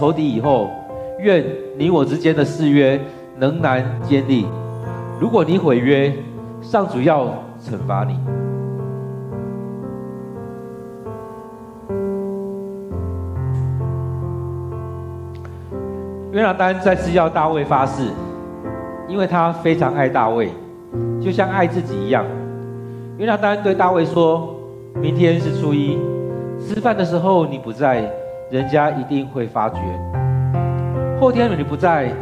仇敌以后，愿你我之间的誓约仍然坚立。如果你毁约，上主要惩罚你。约拿单再次要大卫发誓，因为他非常爱大卫，就像爱自己一样。约拿单对大卫说：“明天是初一，吃饭的时候你不在，人家一定会发觉；后天你不在，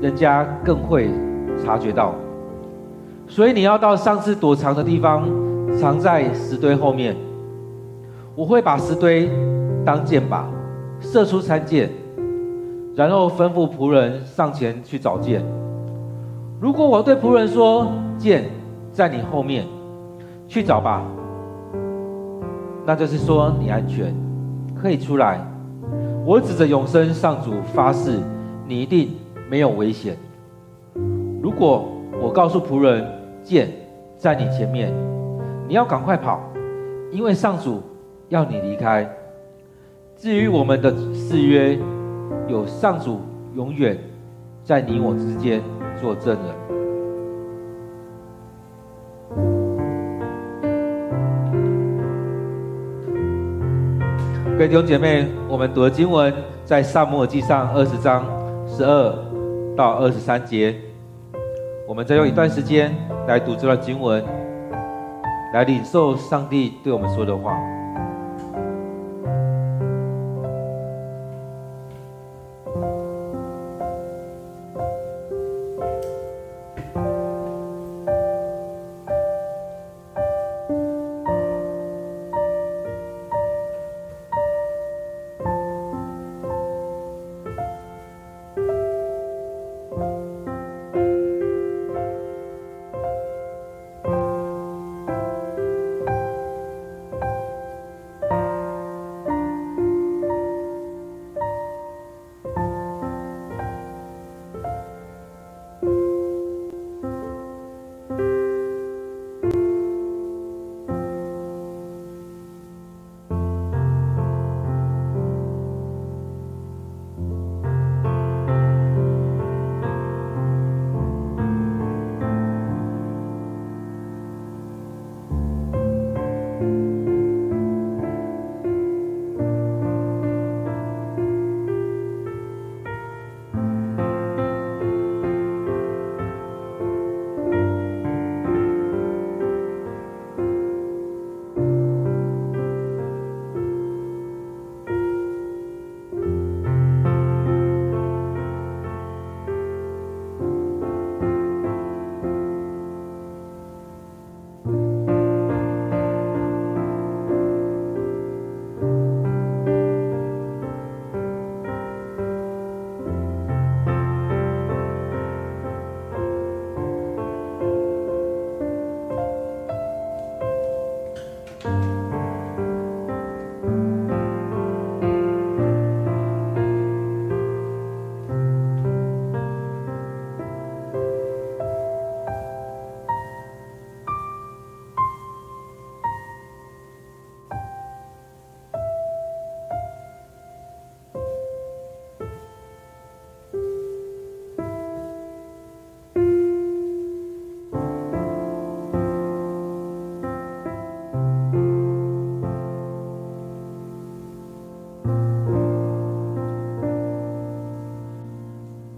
人家更会察觉到。所以你要到上次躲藏的地方，藏在石堆后面。我会把石堆当箭靶，射出参箭，然后吩咐仆人上前去找箭。如果我对仆人说，箭在你后面。”去找吧，那就是说你安全，可以出来。我指着永生上主发誓，你一定没有危险。如果我告诉仆人，剑在你前面，你要赶快跑，因为上主要你离开。至于我们的誓约，有上主永远在你我之间作证人。各位弟兄姐妹，我们读的经文在萨摩尔记上二十章十二到二十三节。我们再用一段时间来读这段经文，来领受上帝对我们说的话。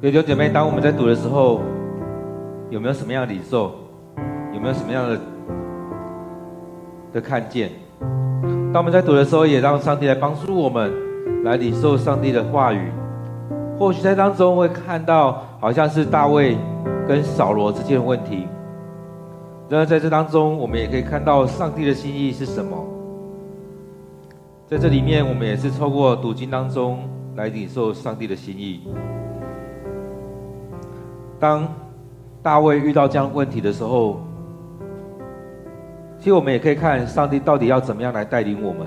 弟兄姐妹，当我们在读的时候，有没有什么样的领受？有没有什么样的的看见？当我们在读的时候，也让上帝来帮助我们，来领受上帝的话语。或许在当中会看到，好像是大卫跟扫罗之间的问题。然而在这当中，我们也可以看到上帝的心意是什么。在这里面，我们也是透过读经当中来领受上帝的心意。当大卫遇到这样问题的时候，其实我们也可以看上帝到底要怎么样来带领我们。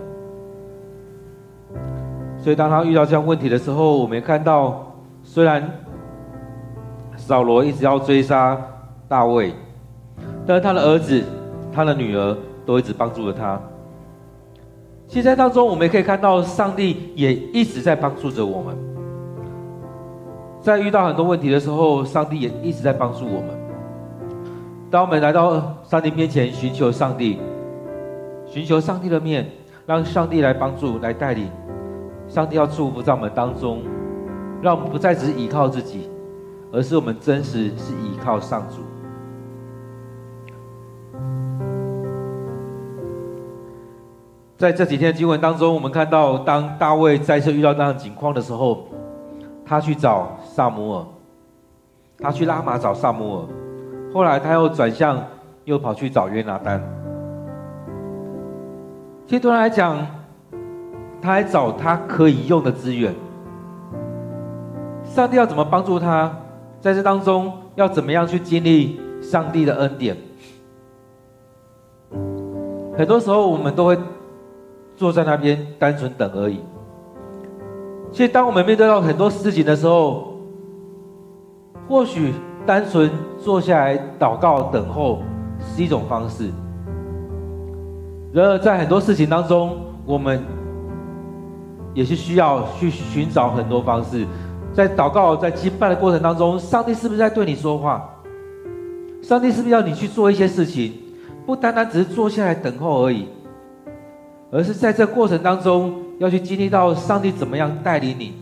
所以当他遇到这样问题的时候，我们也看到，虽然扫罗一直要追杀大卫，但是他的儿子、他的女儿都一直帮助了他。其实在当中，我们也可以看到上帝也一直在帮助着我们。在遇到很多问题的时候，上帝也一直在帮助我们。当我们来到上帝面前寻求上帝，寻求上帝的面，让上帝来帮助、来带领，上帝要祝福在我们当中，让我们不再只是依靠自己，而是我们真实是依靠上主。在这几天的经文当中，我们看到，当大卫再次遇到那样境况的时候，他去找撒母耳，他去拉玛找撒母耳，后来他又转向，又跑去找约拿单。其实对他来讲，他还找他可以用的资源。上帝要怎么帮助他，在这当中要怎么样去经历上帝的恩典？很多时候我们都会。坐在那边单纯等而已。其实，当我们面对到很多事情的时候，或许单纯坐下来祷告等候是一种方式。然而，在很多事情当中，我们也是需要去寻找很多方式。在祷告、在敬拜的过程当中，上帝是不是在对你说话？上帝是不是要你去做一些事情？不单单只是坐下来等候而已。而是在这过程当中，要去经历到上帝怎么样带领你，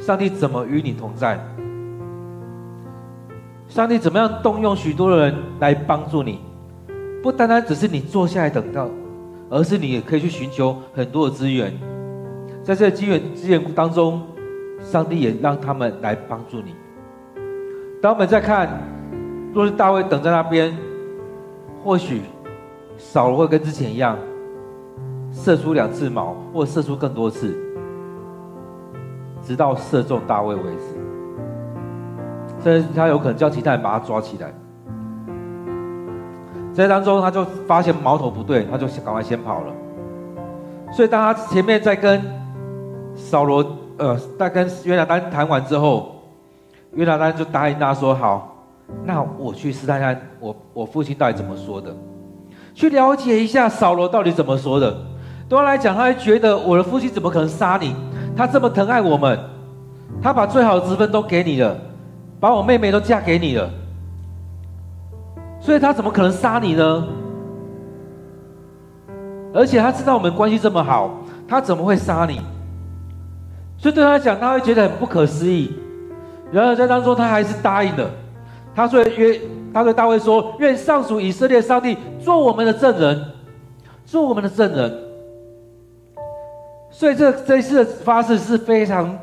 上帝怎么与你同在，上帝怎么样动用许多人来帮助你，不单单只是你坐下来等到，而是你也可以去寻求很多的资源，在这资源资源当中，上帝也让他们来帮助你。当我们在看，若是大卫等在那边，或许扫罗会跟之前一样。射出两次矛，或射出更多次，直到射中大卫为止。甚至他有可能叫其他人把他抓起来。在当中，他就发现矛头不对，他就赶快先跑了。所以，当他前面在跟扫罗，呃，在跟约拿单谈完之后，约拿单就答应他说：“好，那我去试探看我我父亲到底怎么说的，去了解一下扫罗到底怎么说的。”对他来讲，他会觉得我的父亲怎么可能杀你？他这么疼爱我们，他把最好的职分都给你了，把我妹妹都嫁给你了，所以他怎么可能杀你呢？而且他知道我们关系这么好，他怎么会杀你？所以对他来讲，他会觉得很不可思议。然而在当中，他还是答应了。他说约，他对大卫说：“愿上主以色列上帝做我们的证人，做我们的证人。”所以这这一次的发誓是非常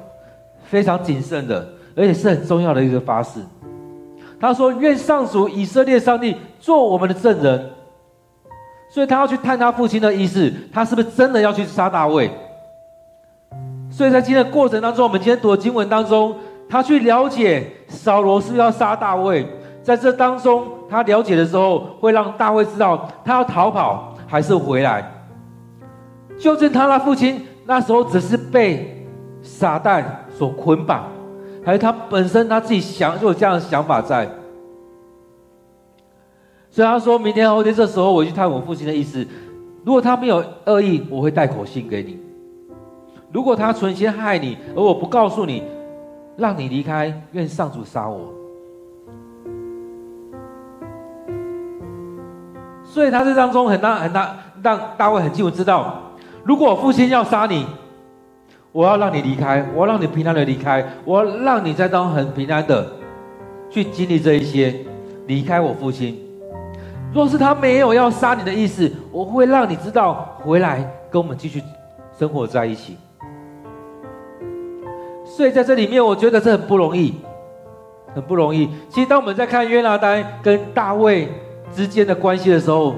非常谨慎的，而且是很重要的一个发誓。他说：“愿上主以色列上帝做我们的证人。”所以他要去探他父亲的意思，他是不是真的要去杀大卫？所以在今天的过程当中，我们今天读的经文当中，他去了解扫罗是要杀大卫。在这当中，他了解的时候，会让大卫知道他要逃跑还是回来。究竟他的父亲？那时候只是被撒旦所捆绑，还是他本身他自己想就有这样的想法在。所以他说明天后天这时候我去探我父亲的意思，如果他没有恶意，我会带口信给你；如果他存心害你，而我不告诉你，让你离开，愿上主杀我。所以他这当中很大很大，让大卫很清楚知道。如果我父亲要杀你，我要让你离开，我要让你平安的离开，我要让你在当很平安的去经历这一些，离开我父亲。若是他没有要杀你的意思，我会让你知道回来跟我们继续生活在一起。所以在这里面，我觉得这很不容易，很不容易。其实当我们在看约拿单跟大卫之间的关系的时候，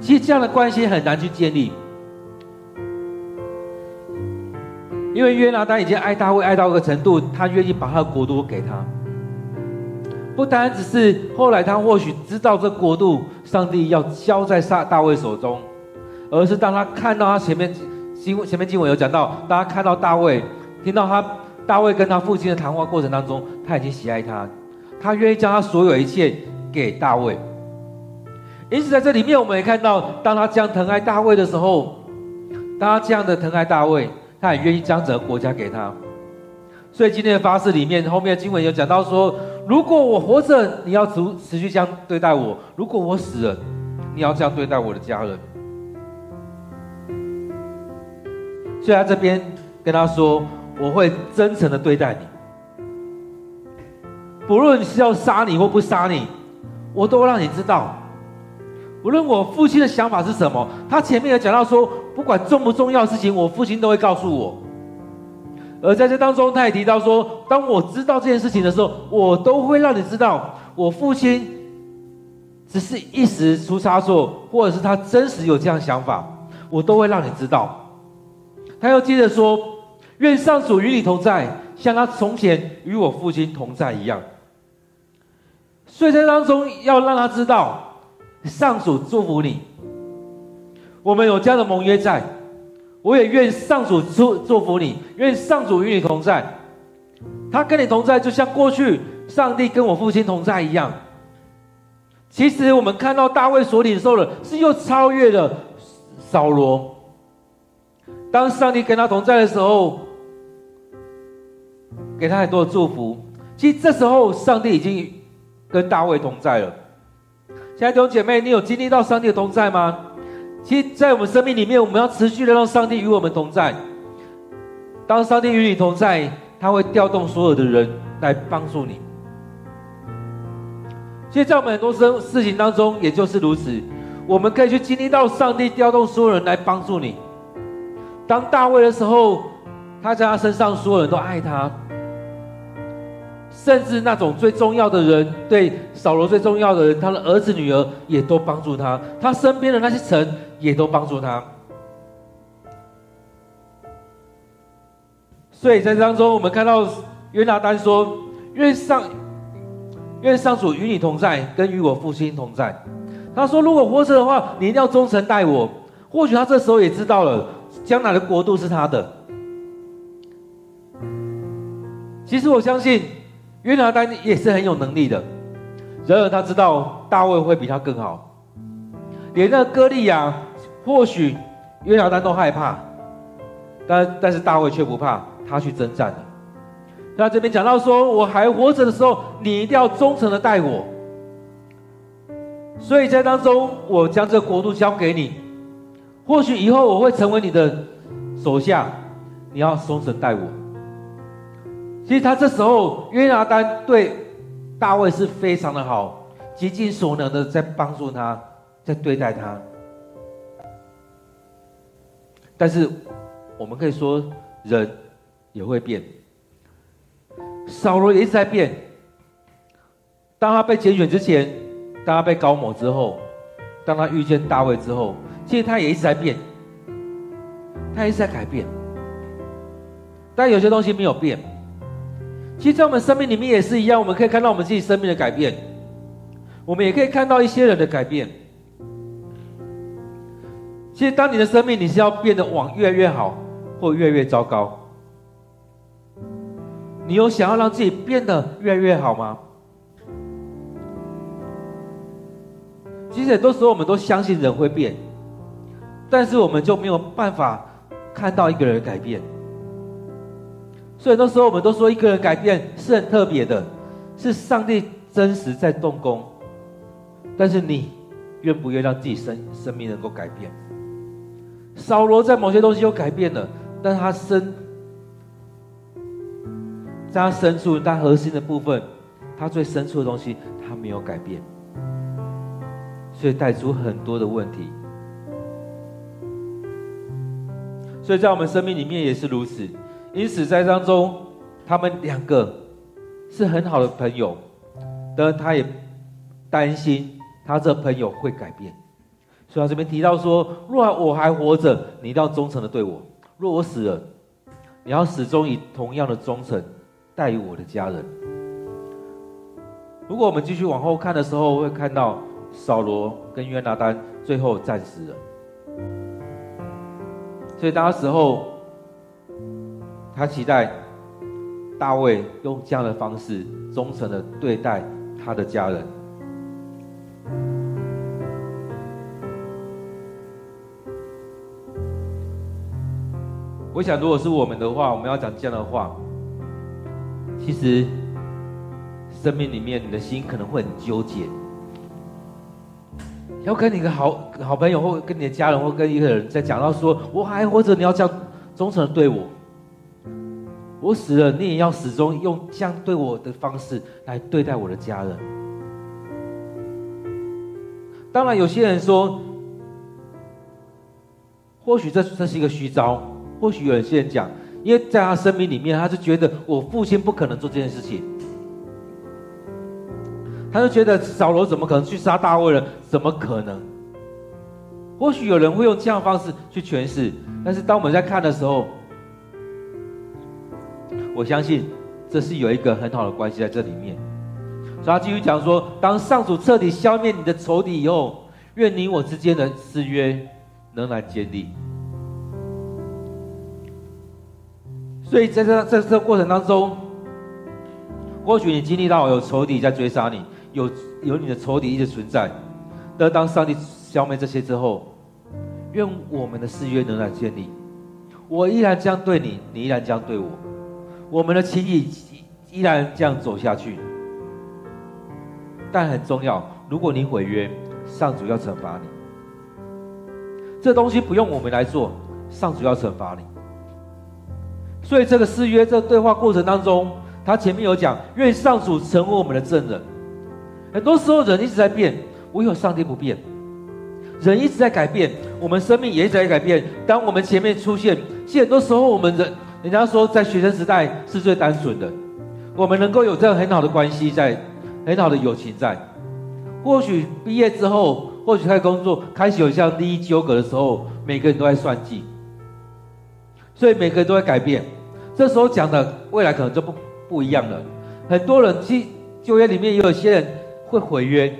其实这样的关系很难去建立。因为约拿单已经爱大卫爱到一个程度，他愿意把他的国度给他。不单只是后来他或许知道这国度上帝要交在大大卫手中，而是当他看到他前面经前面经文有讲到，当他看到大卫，听到他大卫跟他父亲的谈话过程当中，他已经喜爱他，他愿意将他所有一切给大卫。因此在这里面，我们也看到，当他这样疼爱大卫的时候，当他这样的疼爱大卫。他也愿意将整个国家给他，所以今天的发誓里面，后面的经文有讲到说：如果我活着，你要持持续这样对待我；如果我死了，你要这样对待我的家人。所以他这边跟他说：我会真诚的对待你，不论是要杀你或不杀你，我都让你知道。无论我父亲的想法是什么，他前面有讲到说，不管重不重要的事情，我父亲都会告诉我。而在这当中，他也提到说，当我知道这件事情的时候，我都会让你知道，我父亲只是一时出差错，或者是他真实有这样想法，我都会让你知道。他又接着说，愿上主与你同在，像他从前与我父亲同在一样。所以在当中要让他知道，上主祝福你，我们有这样的盟约在。我也愿上主祝祝福你，愿上主与你同在。他跟你同在，就像过去上帝跟我父亲同在一样。其实我们看到大卫所领受的，是又超越了扫罗。当上帝跟他同在的时候，给他很多的祝福。其实这时候，上帝已经跟大卫同在了。亲爱的弟兄姐妹，你有经历到上帝的同在吗？其实，在我们生命里面，我们要持续的让上帝与我们同在。当上帝与你同在，他会调动所有的人来帮助你。其实，在我们很多生事情当中，也就是如此。我们可以去经历到上帝调动所有人来帮助你。当大卫的时候，他在他身上，所有人都爱他。甚至那种最重要的人，对扫罗最重要的人，他的儿子女儿也都帮助他，他身边的那些臣也都帮助他。所以在当中，我们看到约拿单说：“愿上，愿上主与你同在，跟与我父亲同在。”他说：“如果活着的话，你一定要忠诚待我。”或许他这时候也知道了，将来的国度是他的。其实我相信。约拿单也是很有能力的，然而他知道大卫会比他更好，连那歌利亚或许约拿单都害怕，但但是大卫却不怕，他去征战了。他这边讲到说，我还活着的时候，你一定要忠诚的待我，所以在当中，我将这个国度交给你，或许以后我会成为你的手下，你要忠诚待我。其实他这时候约拿单对大卫是非常的好，极尽所能的在帮助他，在对待他。但是我们可以说，人也会变。扫罗也一直在变。当他被拣选之前，当他被膏抹之后，当他遇见大卫之后，其实他也一直在变，他一直在改变。但有些东西没有变。其实，在我们生命里面也是一样，我们可以看到我们自己生命的改变，我们也可以看到一些人的改变。其实，当你的生命你是要变得往越来越好，或越来越糟糕，你有想要让自己变得越来越好吗？其实，很多时候我们都相信人会变，但是我们就没有办法看到一个人改变。所以那时候我们都说，一个人改变是很特别的，是上帝真实在动工。但是你愿不愿意让自己生生命能够改变？扫罗在某些东西又改变了，但他深，在他深处、他核心的部分，他最深处的东西，他没有改变，所以带出很多的问题。所以在我们生命里面也是如此。因此，在当中，他们两个是很好的朋友，但他也担心他这朋友会改变，所以他这边提到说：若我还活着，你一定要忠诚的对我；若我死了，你要始终以同样的忠诚待我的家人。如果我们继续往后看的时候，会看到扫罗跟约拿单最后战死了，所以当时候。他期待大卫用这样的方式忠诚的对待他的家人。我想，如果是我们的话，我们要讲这样的话：其实生命里面你的心可能会很纠结。要跟你的好好朋友，或跟你的家人，或跟一个人在讲到说，我还活着，你要这样忠诚的对我；我死了，你也要始终用这样对我的方式来对待我的家人。当然，有些人说，或许这这是一个虚招，或许有些人讲，因为在他生命里面，他就觉得我父亲不可能做这件事情。他就觉得扫罗怎么可能去杀大卫了？怎么可能？或许有人会用这样方式去诠释，但是当我们在看的时候，我相信这是有一个很好的关系在这里面。所以他继续讲说：当上主彻底消灭你的仇敌以后，愿你我之间的誓约仍然坚立。所以在这在这过程当中，或许你经历到有仇敌在追杀你。有有你的仇敌一直存在，但当上帝消灭这些之后，愿我们的誓约仍然建立。我依然这样对你，你依然这样对我，我们的情谊依然这样走下去。但很重要，如果你毁约，上主要惩罚你。这东西不用我们来做，上主要惩罚你。所以这个誓约，这个对话过程当中，他前面有讲，愿上主成为我们的证人。很多时候人一直在变，唯有上帝不变。人一直在改变，我们生命也一直在改变。当我们前面出现，其实很多时候我们人，人家说在学生时代是最单纯的，我们能够有这样很好的关系在，很好的友情在。或许毕业之后，或许开始工作，开始有这样利益纠葛的时候，每个人都在算计，所以每个人都在改变。这时候讲的未来可能就不不一样了。很多人去旧约里面也有些人。会毁约，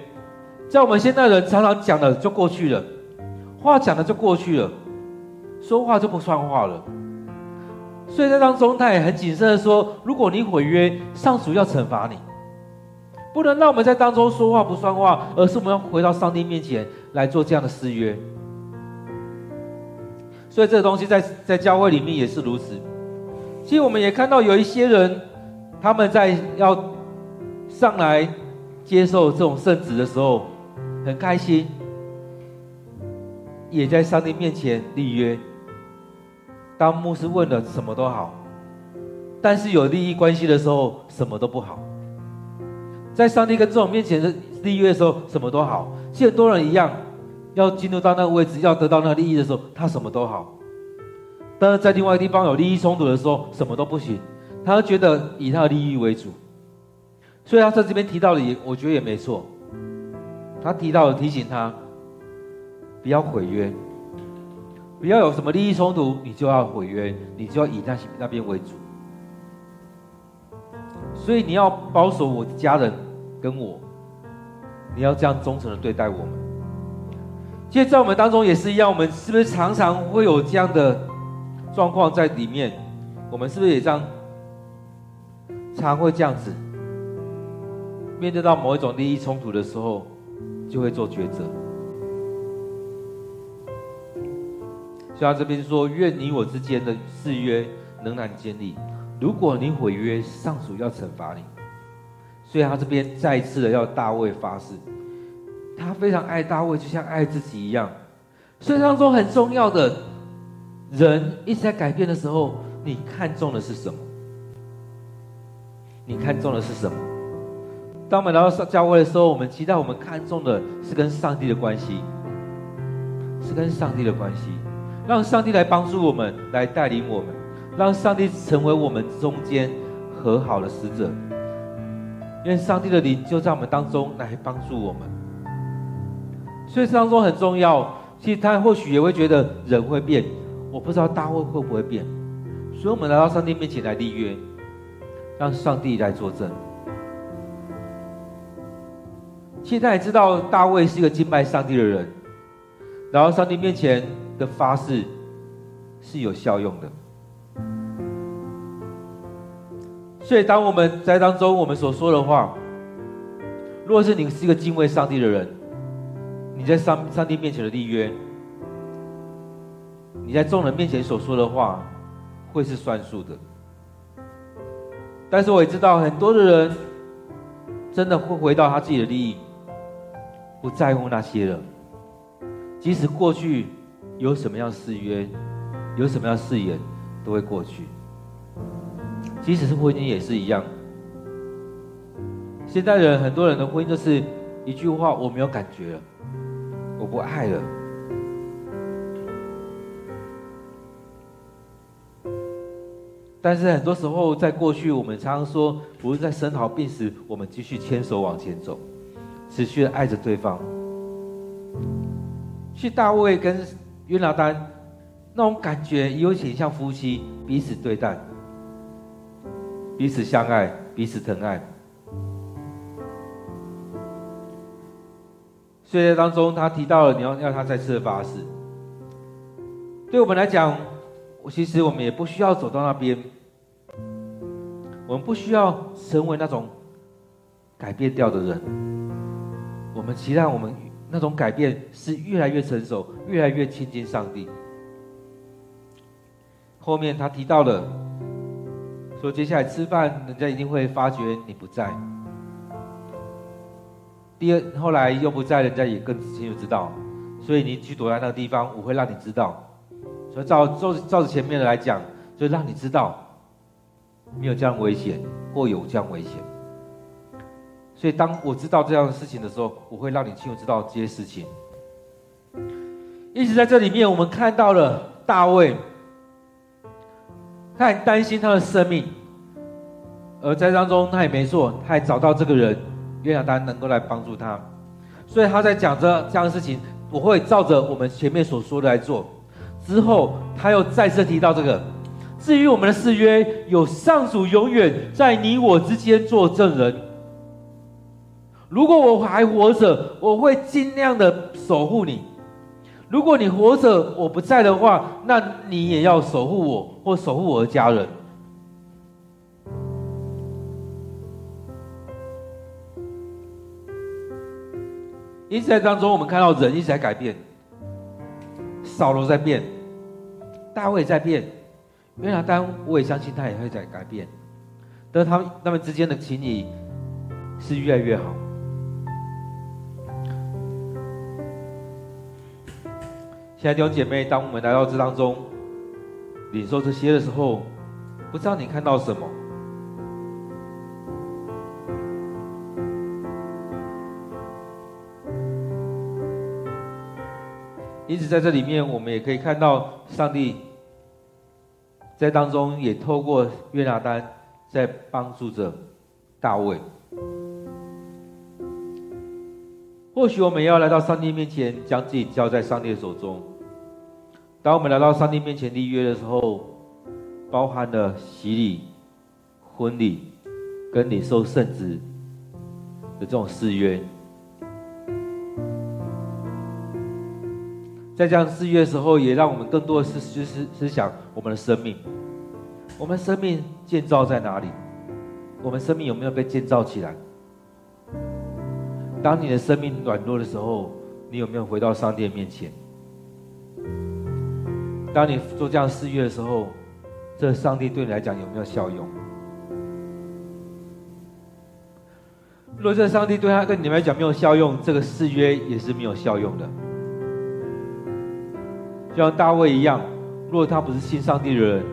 在我们现在人常常讲的就过去了，话讲的就过去了，说话就不算话了。所以在当中，他也很谨慎的说：如果你毁约，上主要惩罚你，不能让我们在当中说话不算话，而是我们要回到上帝面前来做这样的誓约。所以这个东西在在教会里面也是如此。其实我们也看到有一些人，他们在要上来。接受这种圣职的时候，很开心，也在上帝面前立约。当牧师问了，什么都好；但是有利益关系的时候，什么都不好。在上帝跟这种面前的立约的时候，什么都好。像很多人一样，要进入到那个位置，要得到那个利益的时候，他什么都好。但是在另外一个地方有利益冲突的时候，什么都不行。他觉得以他的利益为主。所以他在这边提到的也，我觉得也没错。他提到了提醒他，不要毁约，不要有什么利益冲突，你就要毁约，你就要以那些那边为主。所以你要保守我的家人跟我，你要这样忠诚的对待我们。其实，在我们当中也是一样，我们是不是常常会有这样的状况在里面？我们是不是也这样，常会这样子？面对到某一种利益冲突的时候，就会做抉择。所以他这边说：“愿你我之间的誓约仍然坚立。如果你毁约，上主要惩罚你。”所以他这边再一次的要大卫发誓，他非常爱大卫，就像爱自己一样。所以当中很重要的人一直在改变的时候，你看重的是什么？你看重的是什么？当我们来到上教会的时候，我们期待我们看重的是跟上帝的关系，是跟上帝的关系，让上帝来帮助我们，来带领我们，让上帝成为我们中间和好的使者。愿上帝的灵就在我们当中来帮助我们。所以这当中很重要。其实他或许也会觉得人会变，我不知道大卫会不会变。所以我们来到上帝面前来立约，让上帝来作证。现在知道大卫是一个敬拜上帝的人，然后上帝面前的发誓是有效用的。所以当我们在当中我们所说的话，如果是你是一个敬畏上帝的人，你在上上帝面前的立约，你在众人面前所说的话会是算数的。但是我也知道很多的人真的会回到他自己的利益，不在乎那些了。即使过去有什么样誓约，有什么样誓言，都会过去。即使是婚姻也是一样。现在人很多人的婚姻就是一句话：我没有感觉了，我不爱了。但是很多时候，在过去，我们常常说，不是在生老病死，我们继续牵手往前走，持续的爱着对方。去大卫跟约拿单那种感觉，有点像夫妻彼此对待，彼此相爱，彼此疼爱。所以在当中，他提到了你要要他再次的发誓。对我们来讲，其实我们也不需要走到那边，我们不需要成为那种改变掉的人。我们期待我们那种改变是越来越成熟，越来越亲近上帝。后面他提到了说，接下来吃饭，人家一定会发觉你不在。第二，后来又不在，人家也更清楚知道，所以你去躲在那个地方，我会让你知道。所以照照照着前面的来讲，就让你知道，没有这样危险，或有这样危险。所以当我知道这样的事情的时候，我会让你清楚知道这些事情。一直在这里面，我们看到了大卫，他很担心他的生命，而在当中他也没错，他也找到这个人。约拿单能够来帮助他，所以他在讲着这样的事情，我会照着我们前面所说的来做。之后他又再次提到这个，至于我们的誓约，有上主永远在你我之间做证人。如果我还活着，我会尽量的守护你；如果你活着我不在的话，那你也要守护我或守护我的家人。因此，在当中，我们看到人一直在改变，扫罗在变，大卫在变，约拿单，我也相信他也会在改变，但他们他们之间的情谊是越来越好。亲爱的弟兄姐妹，当我们来到这当中，领受这些的时候，不知道你看到什么？因此，在这里面，我们也可以看到上帝在当中也透过约拿单在帮助着大卫。或许我们要来到上帝面前，将自己交在上帝手中。当我们来到上帝面前立约的时候，包含了洗礼、婚礼跟领受圣职的这种誓约。在这样誓约的时候，也让我们更多的是思思思想我们的生命。我们生命建造在哪里？我们生命有没有被建造起来？当你的生命软弱的时候，你有没有回到上帝的面前？当你做这样誓约的时候，这上帝对你来讲有没有效用？如果这上帝对他跟你们来讲没有效用，这个誓约也是没有效用的。就像大卫一样，如果他不是信上帝的人，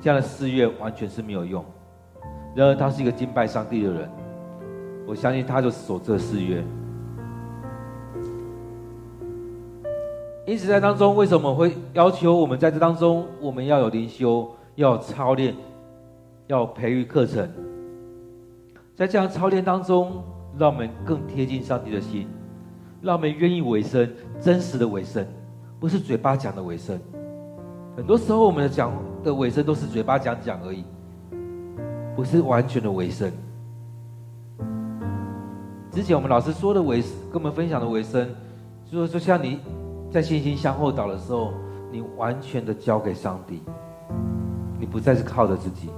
这样的誓约完全是没有用。然而他是一个敬拜上帝的人，我相信他就守这誓约。因此在当中，为什么会要求我们在这当中，我们要有灵修，要有操练，要培育课程，在这样操练当中，让我们更贴近上帝的心，让我们愿意委身，真实的委身。不是嘴巴讲的尾声，很多时候我们的讲的尾声都是嘴巴讲讲而已，不是完全的尾声。之前我们老师说的委，跟我们分享的尾声，就是说像你在信心向后倒的时候，你完全的交给上帝，你不再是靠着自己，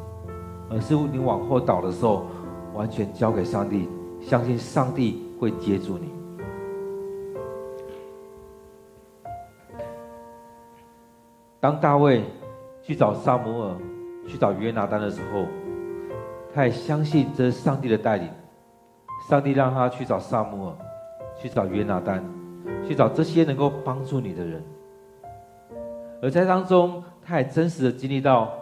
而是你往后倒的时候，完全交给上帝，相信上帝会接住你。当大卫去找撒母耳、去找约拿单的时候，他也相信这是上帝的带领。上帝让他去找撒母耳，去找约拿单，去找这些能够帮助你的人。而在当中，他也真实的经历到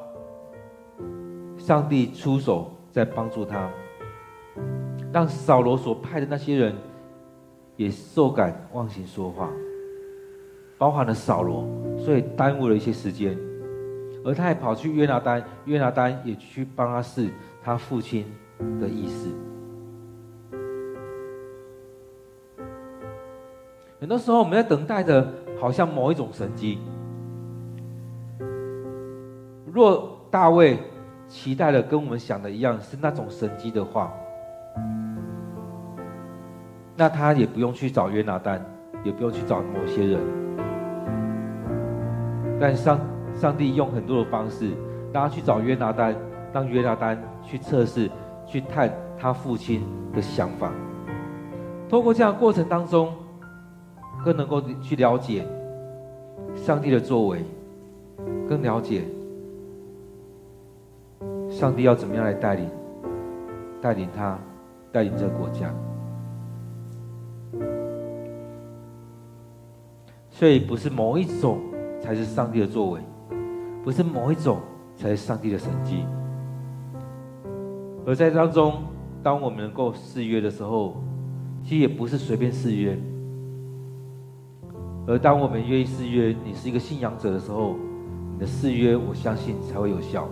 上帝出手在帮助他，让扫罗所派的那些人也受感忘形说话，包含了扫罗，所以耽误了一些时间。而他还跑去约拿单，约拿单也去帮他试他父亲的意思。很多时候，我们在等待的，好像某一种神迹。若大卫期待的跟我们想的一样，是那种神迹的话，那他也不用去找约拿单，也不用去找某些人。但上上帝用很多的方式，让他去找约拿单，让约拿单去测试、去探他父亲的想法。透过这样过程当中。更能够去了解上帝的作为，更了解上帝要怎么样来带领，带领他，带领这个国家。所以不是某一种才是上帝的作为，不是某一种才是上帝的神迹。而在当中，当我们能够誓约的时候，其实也不是随便誓约。而当我们愿意誓约，你是一个信仰者的时候，你的誓约，我相信才会有效。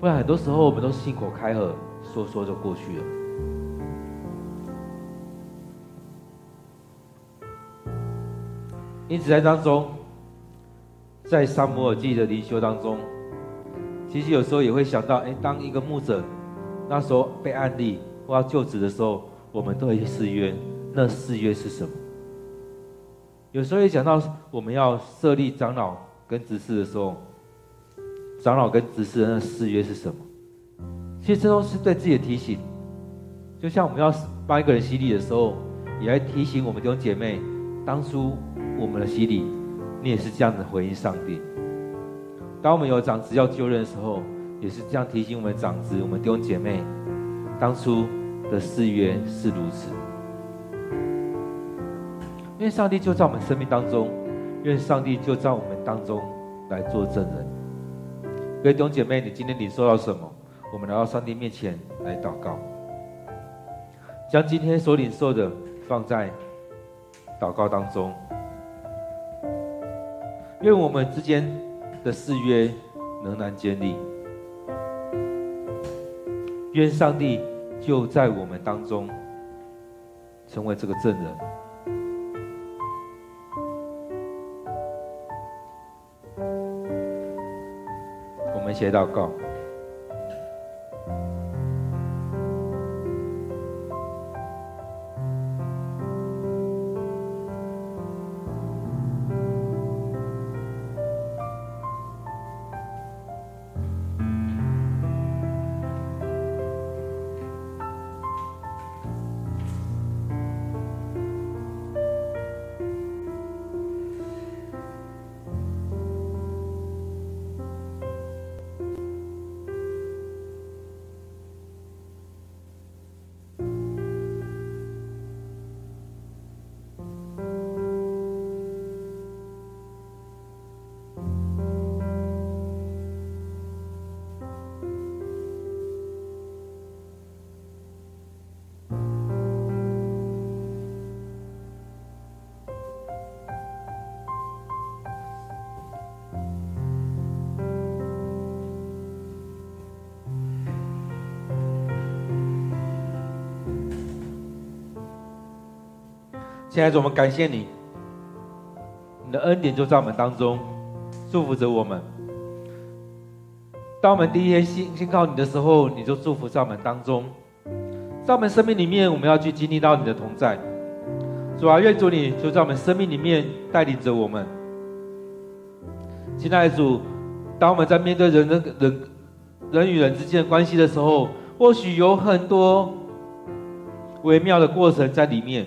不然，很多时候我们都信口开河，说说就过去了。因此，在当中，在撒母耳记的灵修当中，其实有时候也会想到，哎，当一个牧者，那时候被案例或要就职的时候，我们都会誓约，那誓约是什么？有时候也讲到我们要设立长老跟执事的时候，长老跟执事人的誓约是什么？其实这都是对自己的提醒。就像我们要帮一个人洗礼的时候，也来提醒我们弟兄姐妹，当初我们的洗礼，你也是这样的回应上帝。当我们有长子要就任的时候，也是这样提醒我们长子、我们弟兄姐妹，当初的誓约是如此。愿上帝就在我们生命当中，愿上帝就在我们当中来做证人。各位弟兄姐妹，你今天领受到什么？我们来到上帝面前来祷告，将今天所领受的放在祷告当中。愿我们之间的誓约仍然坚立。愿上帝就在我们当中成为这个证人。我们写祷告。亲爱的主，我们感谢你，你的恩典就在我们当中，祝福着我们。当我们第一天信信靠你的时候，你就祝福在我们当中，在我们生命里面，我们要去经历到你的同在。主啊，愿主你就在我们生命里面带领着我们。亲爱的主，当我们在面对人人人人与人之间的关系的时候，或许有很多微妙的过程在里面。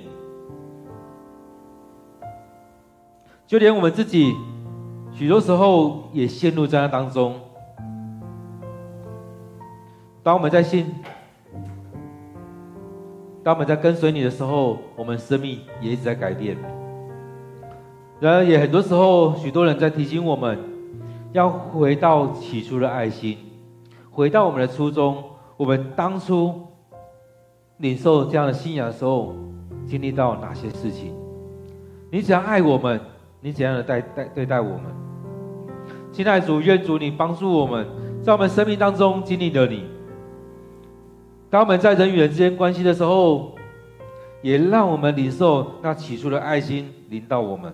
就连我们自己，许多时候也陷入在那当中。当我们在信，当我们在跟随你的时候，我们生命也一直在改变。然而，也很多时候，许多人在提醒我们，要回到起初的爱心，回到我们的初衷。我们当初领受这样的信仰的时候，经历到哪些事情？你只要爱我们？你怎样的待待对待我们？亲爱的主，愿主你帮助我们，在我们生命当中经历了你。当我们在人与人之间关系的时候，也让我们领受那起初的爱心临到我们。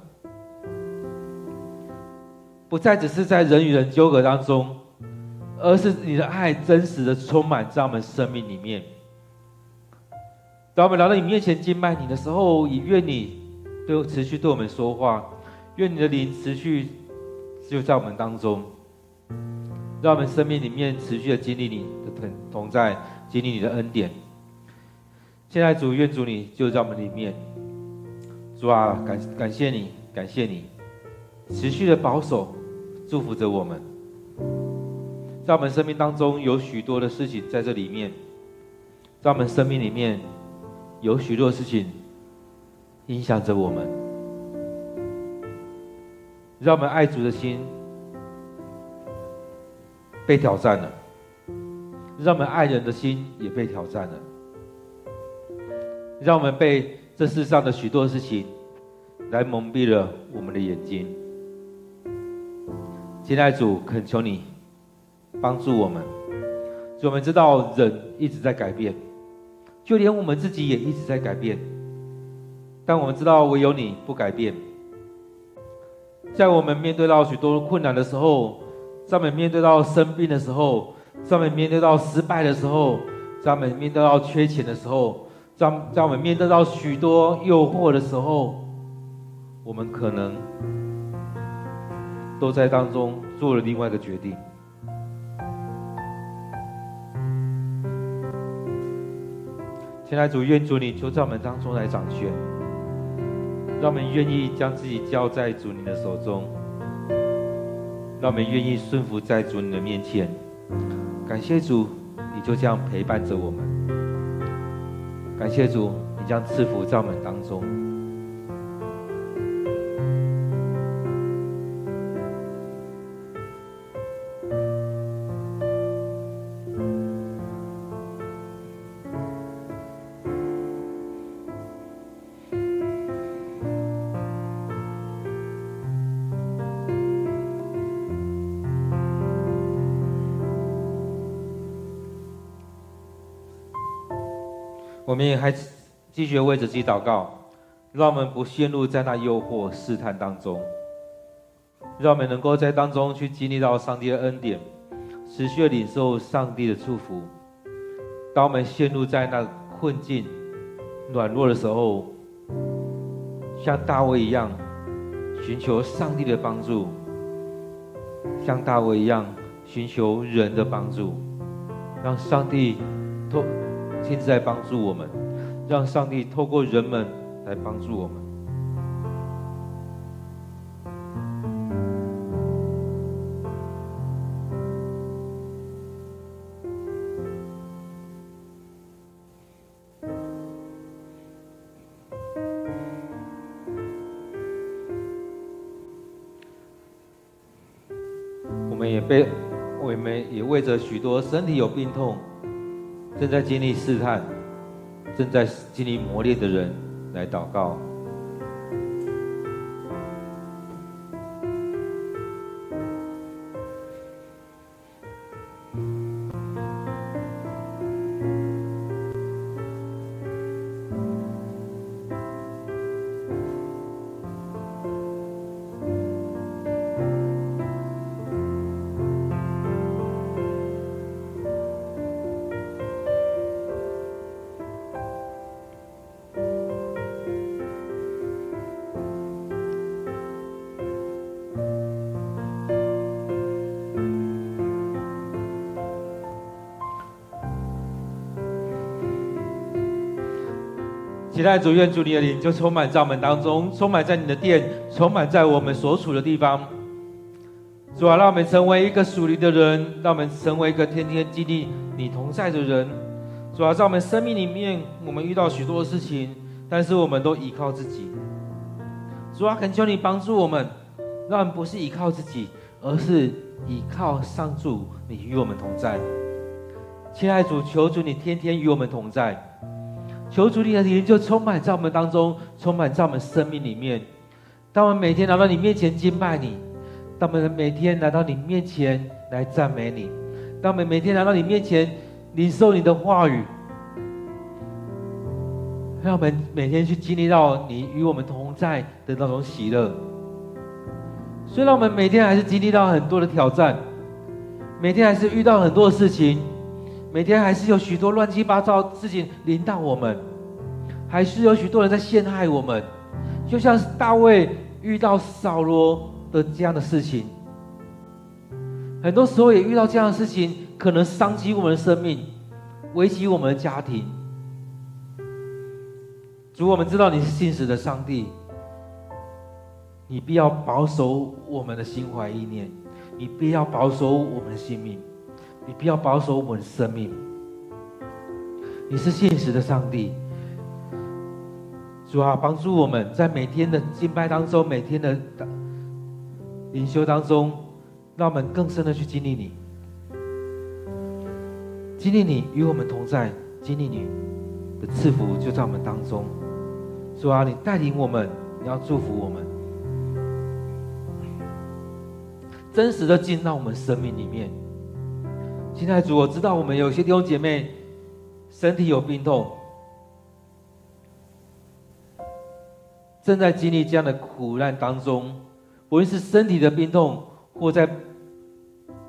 不再只是在人与人纠葛当中，而是你的爱真实的充满在我们生命里面。当我们来到你面前敬拜你的时候，也愿你对持续对我们说话，愿你的灵持续就在我们当中，让我们生命里面持续的经历你的同同在，经历你的恩典。现在主，愿主你就在我们里面，主啊，感感谢你，感谢你，持续的保守。祝福着我们，在我们生命当中有许多的事情在这里面，在我们生命里面有许多事情影响着我们，让我们爱主的心被挑战了，让我们爱人的心也被挑战了，让我们被这世上的许多事情来蒙蔽了我们的眼睛。亲爱的主，恳求你帮助我们。我们知道人一直在改变，就连我们自己也一直在改变。但我们知道唯有你不改变。在我们面对到许多困难的时候，在我们面对到生病的时候，在我们面对到失败的时候，在我们面对到缺钱的时候，在在我们面对到许多诱惑的时候，我们可能。都在当中做了另外一个决定。亲爱主，愿主你就在我们当中来掌权，让我们愿意将自己交在主你的手中，让我们愿意顺服在主你的面前。感谢主，你就这样陪伴着我们。感谢主，你将赐福在我们当中。继续为自己祷告，让我们不陷入在那诱惑试探当中，让我们能够在当中去经历到上帝的恩典，持续的领受上帝的祝福。当我们陷入在那困境、软弱的时候，像大卫一样寻求上帝的帮助，像大卫一样寻求人的帮助，让上帝都。亲自在帮助我们，让上帝透过人们来帮助我们。我们也被，我们也为着许多身体有病痛。正在经历试探、正在经历磨练的人，来祷告。主，愿主你的灵就充满在我们当中，充满在你的殿，充满在我们所处的地方。主啊，让我们成为一个属灵的人，让我们成为一个天天经历你同在的人。主啊，在我们生命里面，我们遇到许多的事情，但是我们都依靠自己。主啊，恳求你帮助我们，让我们不是依靠自己，而是依靠上主，你与我们同在。亲爱主，求主你天天与我们同在，求主你的灵就充满在我们当中，充满在我们生命里面。当我们每天来到你面前敬拜你，当我们每天来到你面前来赞美你，当我们每天来到你面前领受你的话语，让我们每天去经历到你与我们同在的那种喜乐。虽然我们每天还是经历到很多的挑战，每天还是遇到很多的事情。每天还是有许多乱七八糟事情临到我们，还是有许多人在陷害我们，就像是大卫遇到扫罗的这样的事情。很多时候也遇到这样的事情，可能伤及我们的生命，危及我们的家庭。主，我们知道你是信实的上帝，你必要保守我们的心怀意念，你必要保守我们的性命。你不要保守我们的生命。你是现实的上帝，主啊，帮助我们在每天的敬拜当中，每天的灵修当中，让我们更深的去经历你，经历你与我们同在，经历你的赐福就在我们当中。主啊，你带领我们，你要祝福我们，真实的进到我们生命里面。亲爱的主，我知道我们有些弟兄姐妹身体有病痛，正在经历这样的苦难当中，无论是身体的病痛，或在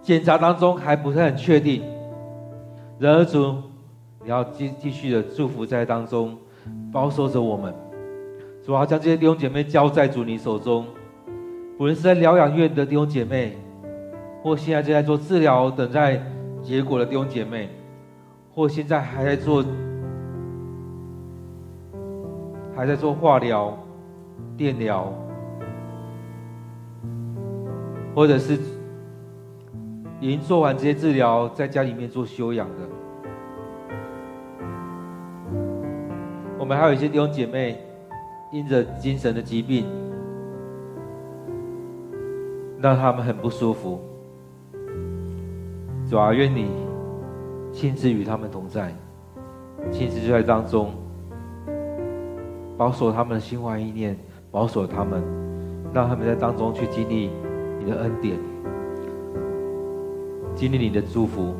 检查当中还不是很确定。然而主，你要继继续的祝福在当中，保守着我们。主要将这些弟兄姐妹交在主你手中，无论是在疗养院的弟兄姐妹，或现在正在做治疗，等待。结果的弟兄姐妹，或现在还在做，还在做化疗、电疗，或者是已经做完这些治疗，在家里面做休养的。我们还有一些弟兄姐妹，因着精神的疾病，让他们很不舒服。主啊，愿你亲自与他们同在，亲自就在当中，保守他们的心怀意念，保守他们，让他们在当中去经历你的恩典，经历你的祝福。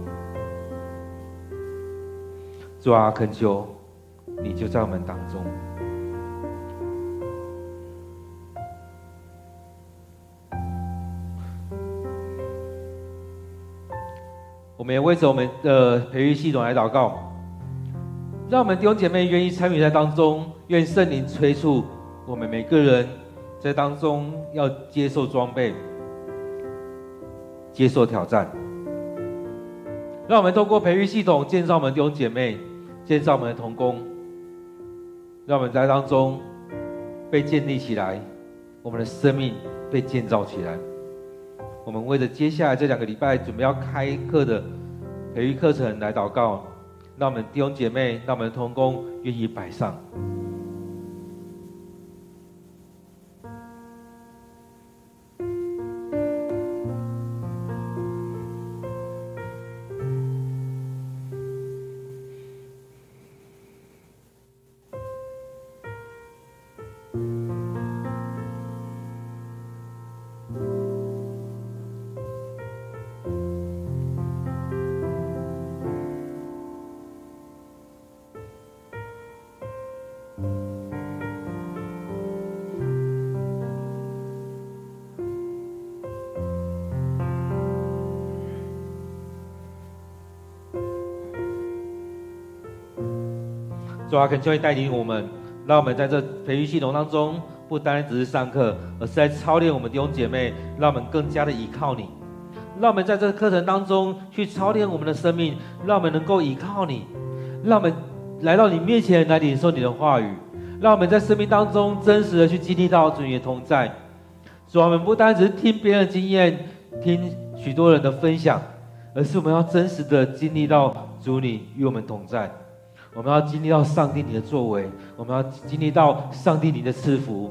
主啊，恳求你就在我们当中。们也为着我们的培育系统来祷告，让我们弟兄姐妹愿意参与在当中，愿圣灵催促我们每个人在当中要接受装备，接受挑战。让我们透过培育系统建造我们弟兄姐妹，建造我们的同工，让我们在当中被建立起来，我们的生命被建造起来。我们为了接下来这两个礼拜准备要开课的培育课程来祷告，让我们弟兄姐妹，让我们同工愿意摆上。主啊，恳求你带领我们，让我们在这培育系统当中，不单只是上课，而是在操练我们弟兄姐妹，让我们更加的依靠你。让我们在这课程当中去操练我们的生命，让我们能够依靠你。让我们来到你面前来领受你的话语，让我们在生命当中真实的去经历到主你的同在。主啊，我们不单只是听别人的经验，听许多人的分享，而是我们要真实的经历到主你与我们同在。我们要经历到上帝你的作为，我们要经历到上帝你的赐福。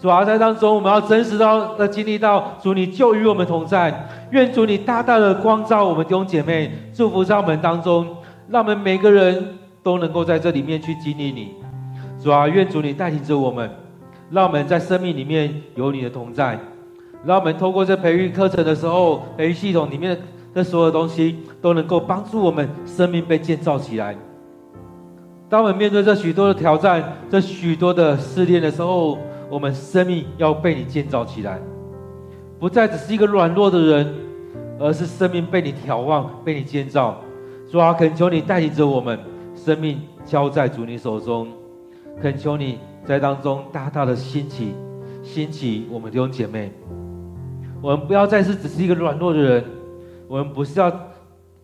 主啊，在当中我们要真实到的经历到主你就与我们同在。愿主你大大的光照我们弟兄姐妹，祝福在我们当中，让我们每个人都能够在这里面去经历你。主啊，愿主你带领着我们，让我们在生命里面有你的同在。让我们透过这培育课程的时候，培育系统里面的所有东西，都能够帮助我们生命被建造起来。当我们面对这许多的挑战、这许多的试炼的时候，我们生命要被你建造起来，不再只是一个软弱的人，而是生命被你眺望、被你建造。主啊，恳求你带领着我们，生命交在主你手中。恳求你在当中大大的兴起、兴起我们弟兄姐妹。我们不要再是只是一个软弱的人，我们不是要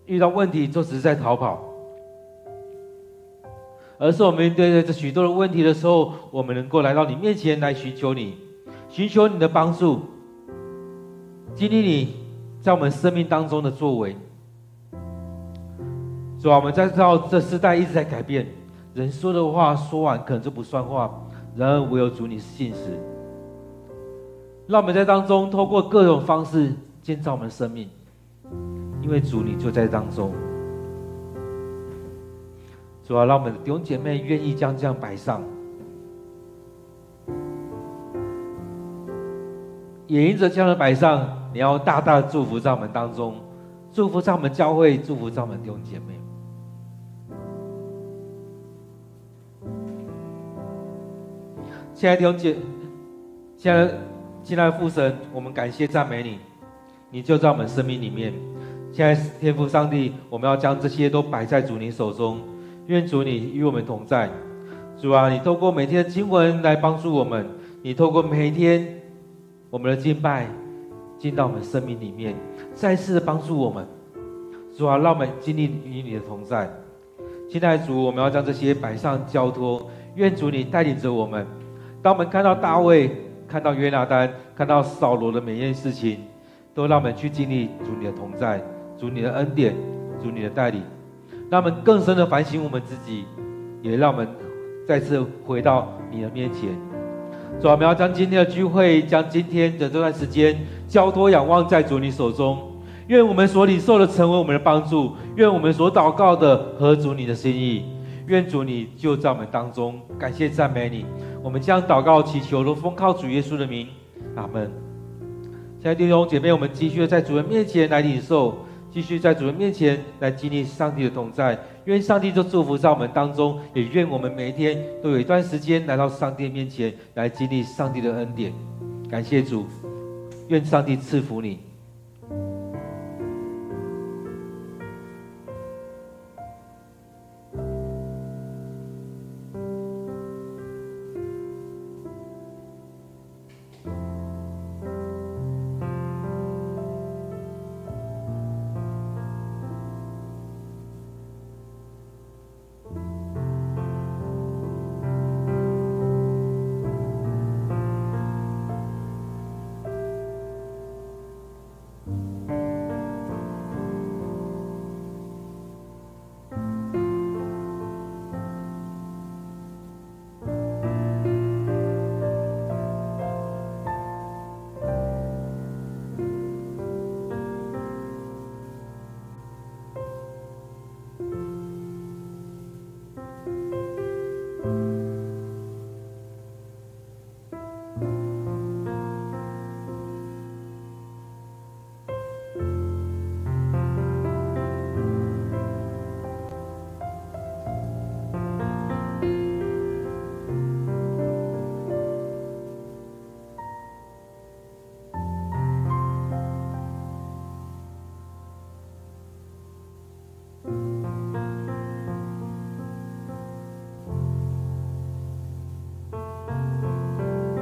遇到问题就只是在逃跑，而是我们面对这许多的问题的时候，我们能够来到你面前来寻求你，寻求你的帮助，经历你在我们生命当中的作为。主啊，我们在知道这世代一直在改变，人说的话说完可能就不算话，然而唯有主你是信实。让我们在当中，透过各种方式建造我们生命，因为主你就在当中。主要，让我们的弟兄姐妹愿意将这样摆上，也因着这样的摆上，你要大大的祝福在我们当中，祝福在我们教会，祝福在我们弟兄姐妹。亲爱的弟兄姐，亲爱的。亲爱的父神，我们感谢赞美你，你就在我们生命里面。现在天父上帝，我们要将这些都摆在主你手中，愿主你与我们同在。主啊，你透过每天的经文来帮助我们，你透过每一天我们的敬拜进到我们生命里面，再次的帮助我们。主啊，让我们经历与你的同在。现在主，我们要将这些摆上交托，愿主你带领着我们。当我们看到大卫。看到约拿单，看到扫罗的每件事情，都让我们去经历主你的同在，主你的恩典，主你的带领，让我们更深的反省我们自己，也让我们再次回到你的面前。主，我们要将今天的聚会，将今天的这段时间交托仰望在主你手中。愿我们所领受的成为我们的帮助，愿我们所祷告的合主你的心意。愿主你就在我们当中，感谢赞美你。我们将祷告祈求，都奉靠主耶稣的名，阿门。亲爱的弟兄姐妹，我们继续在主人面前来领受，继续在主人面前来经历上帝的同在。愿上帝就祝福在我们当中，也愿我们每一天都有一段时间来到上帝面前来经历上帝的恩典。感谢主，愿上帝赐福你。